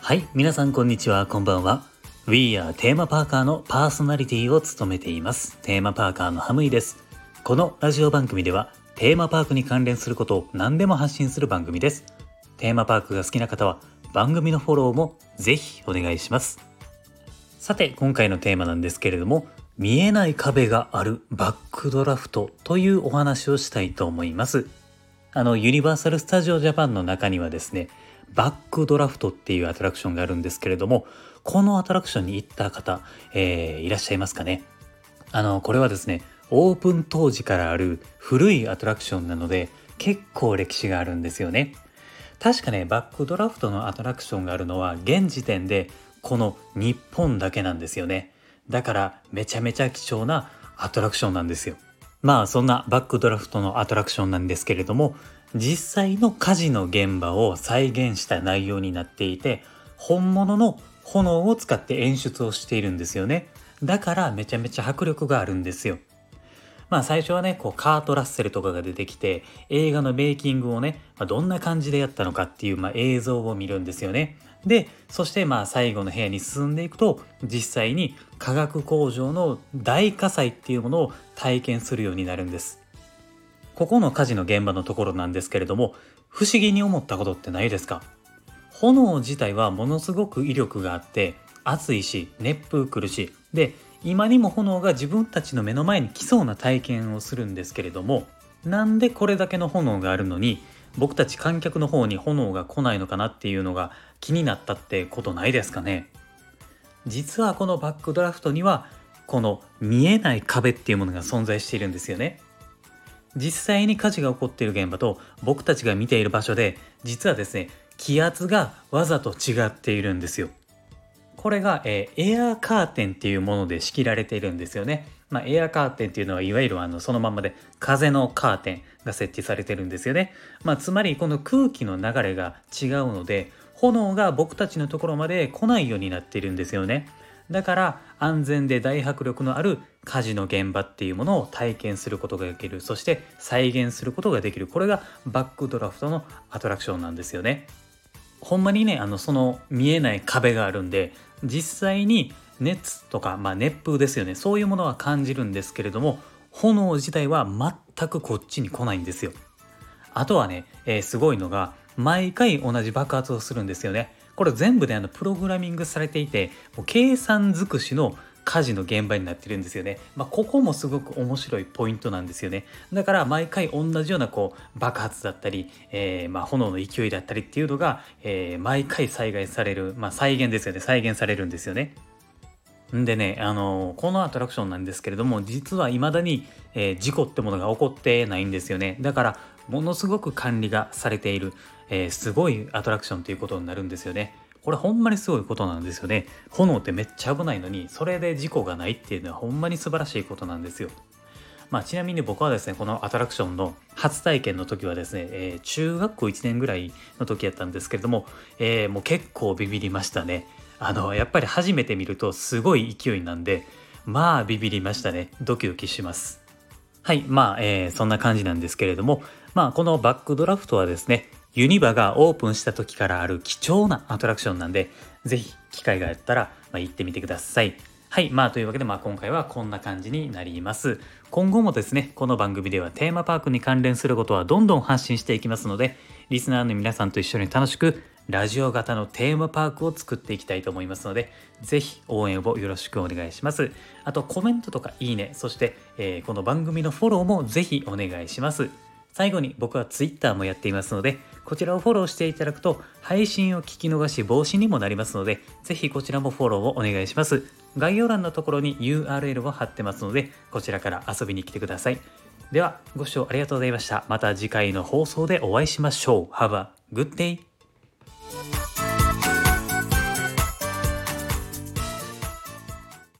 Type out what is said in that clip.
はい、皆さんこんにちは、こんばんは。We are テーマパーカーのパーソナリティを務めています。テーマパーカーのハムイです。このラジオ番組ではテーマパークに関連することを何でも発信する番組です。テーマパークが好きな方は番組のフォローもぜひお願いします。さて、今回のテーマなんですけれども、見えない壁があるバックドラフトというお話をしたいと思います。あの、ユニバーサル・スタジオ・ジャパンの中にはですね、バックドラフトっていうアトラクションがあるんですけれども、このアトラクションに行った方、えーいらっしゃいますかね？あの、これはですね、オープン当時からある古いアトラクションなので、結構歴史があるんですよね。確かね、バックドラフトのアトラクションがあるのは、現時点でこの日本だけなんですよね。だから、めちゃめちゃ貴重なアトラクションなんですよ。まあそんなバックドラフトのアトラクションなんですけれども実際の火事の現場を再現した内容になっていて本物の炎を使って演出をしているんですよね。だからめちゃめちゃ迫力があるんですよ。まあ最初はねこうカート・ラッセルとかが出てきて映画のメイキングをね、まあ、どんな感じでやったのかっていう、まあ、映像を見るんですよね。でそしてまあ最後の部屋に進んでいくと実際に化学工場の大火災っていうものを体験するようになるんです。ここの火事の現場のところなんですけれども不思議に思ったことってないですか？炎自体はものすごく威力があって熱いし熱風来るしで今にも炎が自分たちの目の前に来そうな体験をするんですけれどもなんでこれだけの炎があるのに僕たち観客の方に炎が来ないのかなっていうのが気になったってことないですかね。実はこのバックドラフトにはこの見えない壁っていうものが存在しているんですよね。実際に火事が起こっている現場と僕たちが見ている場所で実はですね気圧がわざと違っているんですよ。これが、えーエアーカーテンっていうもので仕切られているんですよね。まあ、エアーカーテンっていうのはいわゆるあのそのままで風のカーテンが設置されてるんですよね。まあ、つまりこの空気の流れが違うので炎が僕たちのところまで来ないようになっているんですよね。だから安全で大迫力のある火事の現場っていうものを体験することができるそして再現することができるこれがバックドラフトのアトラクションなんですよね。ほんまにねあのその見えない壁があるんで実際に熱とか、まあ、熱風ですよね。そういうものは感じるんですけれども炎自体は全くこっちに来ないんですよ。あとはね、えーすごいのが毎回同じ爆発をするんですよね。これ全部であのプログラミングされていてもう計算尽くしの火事の現場になってるんですよね。まあ、ここもすごく面白いポイントなんですよね。だから毎回同じようなこう爆発だったり、えーまあ炎の勢いだったりっていうのが、えー毎回再現される、まあ、再現ですよね。再現されるんですよね。んでね、あのこのアトラクションなんですけれども実は未だに、えー事故ってものが起こってないんですよねだからものすごく管理がされている、えーすごいアトラクションということになるんですよねこれほんまにすごいことなんですよね。炎ってめっちゃ危ないのにそれで事故がないっていうのはほんまに素晴らしいことなんですよ。まあ、ちなみに僕はですねこのアトラクションの初体験の時はですね、えー中学校1年ぐらいの時やったんですけれども、えーもう結構ビビりましたね。あのやっぱり初めて見るとすごい勢いなんでまあビビりましたね。ドキドキします。はいまあ、えーそんな感じなんですけれどもまあこのバックドラフトはですねユニバがオープンした時からある貴重なアトラクションなんでぜひ機会があったら、ま、行ってみてくださいはい。まあ、というわけで、まあ、今回はこんな感じになります。今後もですね、この番組ではテーマパークに関連することはどんどん発信していきますので、リスナーの皆さんと一緒に楽しく、ラジオ型のテーマパークを作っていきたいと思いますので、ぜひ応援をよろしくお願いします。あと、コメントとかいいね、そして、えーこの番組のフォローもぜひお願いします。最後に僕は Twitter もやっていますので、こちらをフォローしていただくと配信を聞き逃し防止にもなりますので、ぜひこちらもフォローをお願いします。概要欄のところに URL を貼ってますので、こちらから遊びに来てください。では、ご視聴ありがとうございました。また次回の放送でお会いしましょう。Have a good day!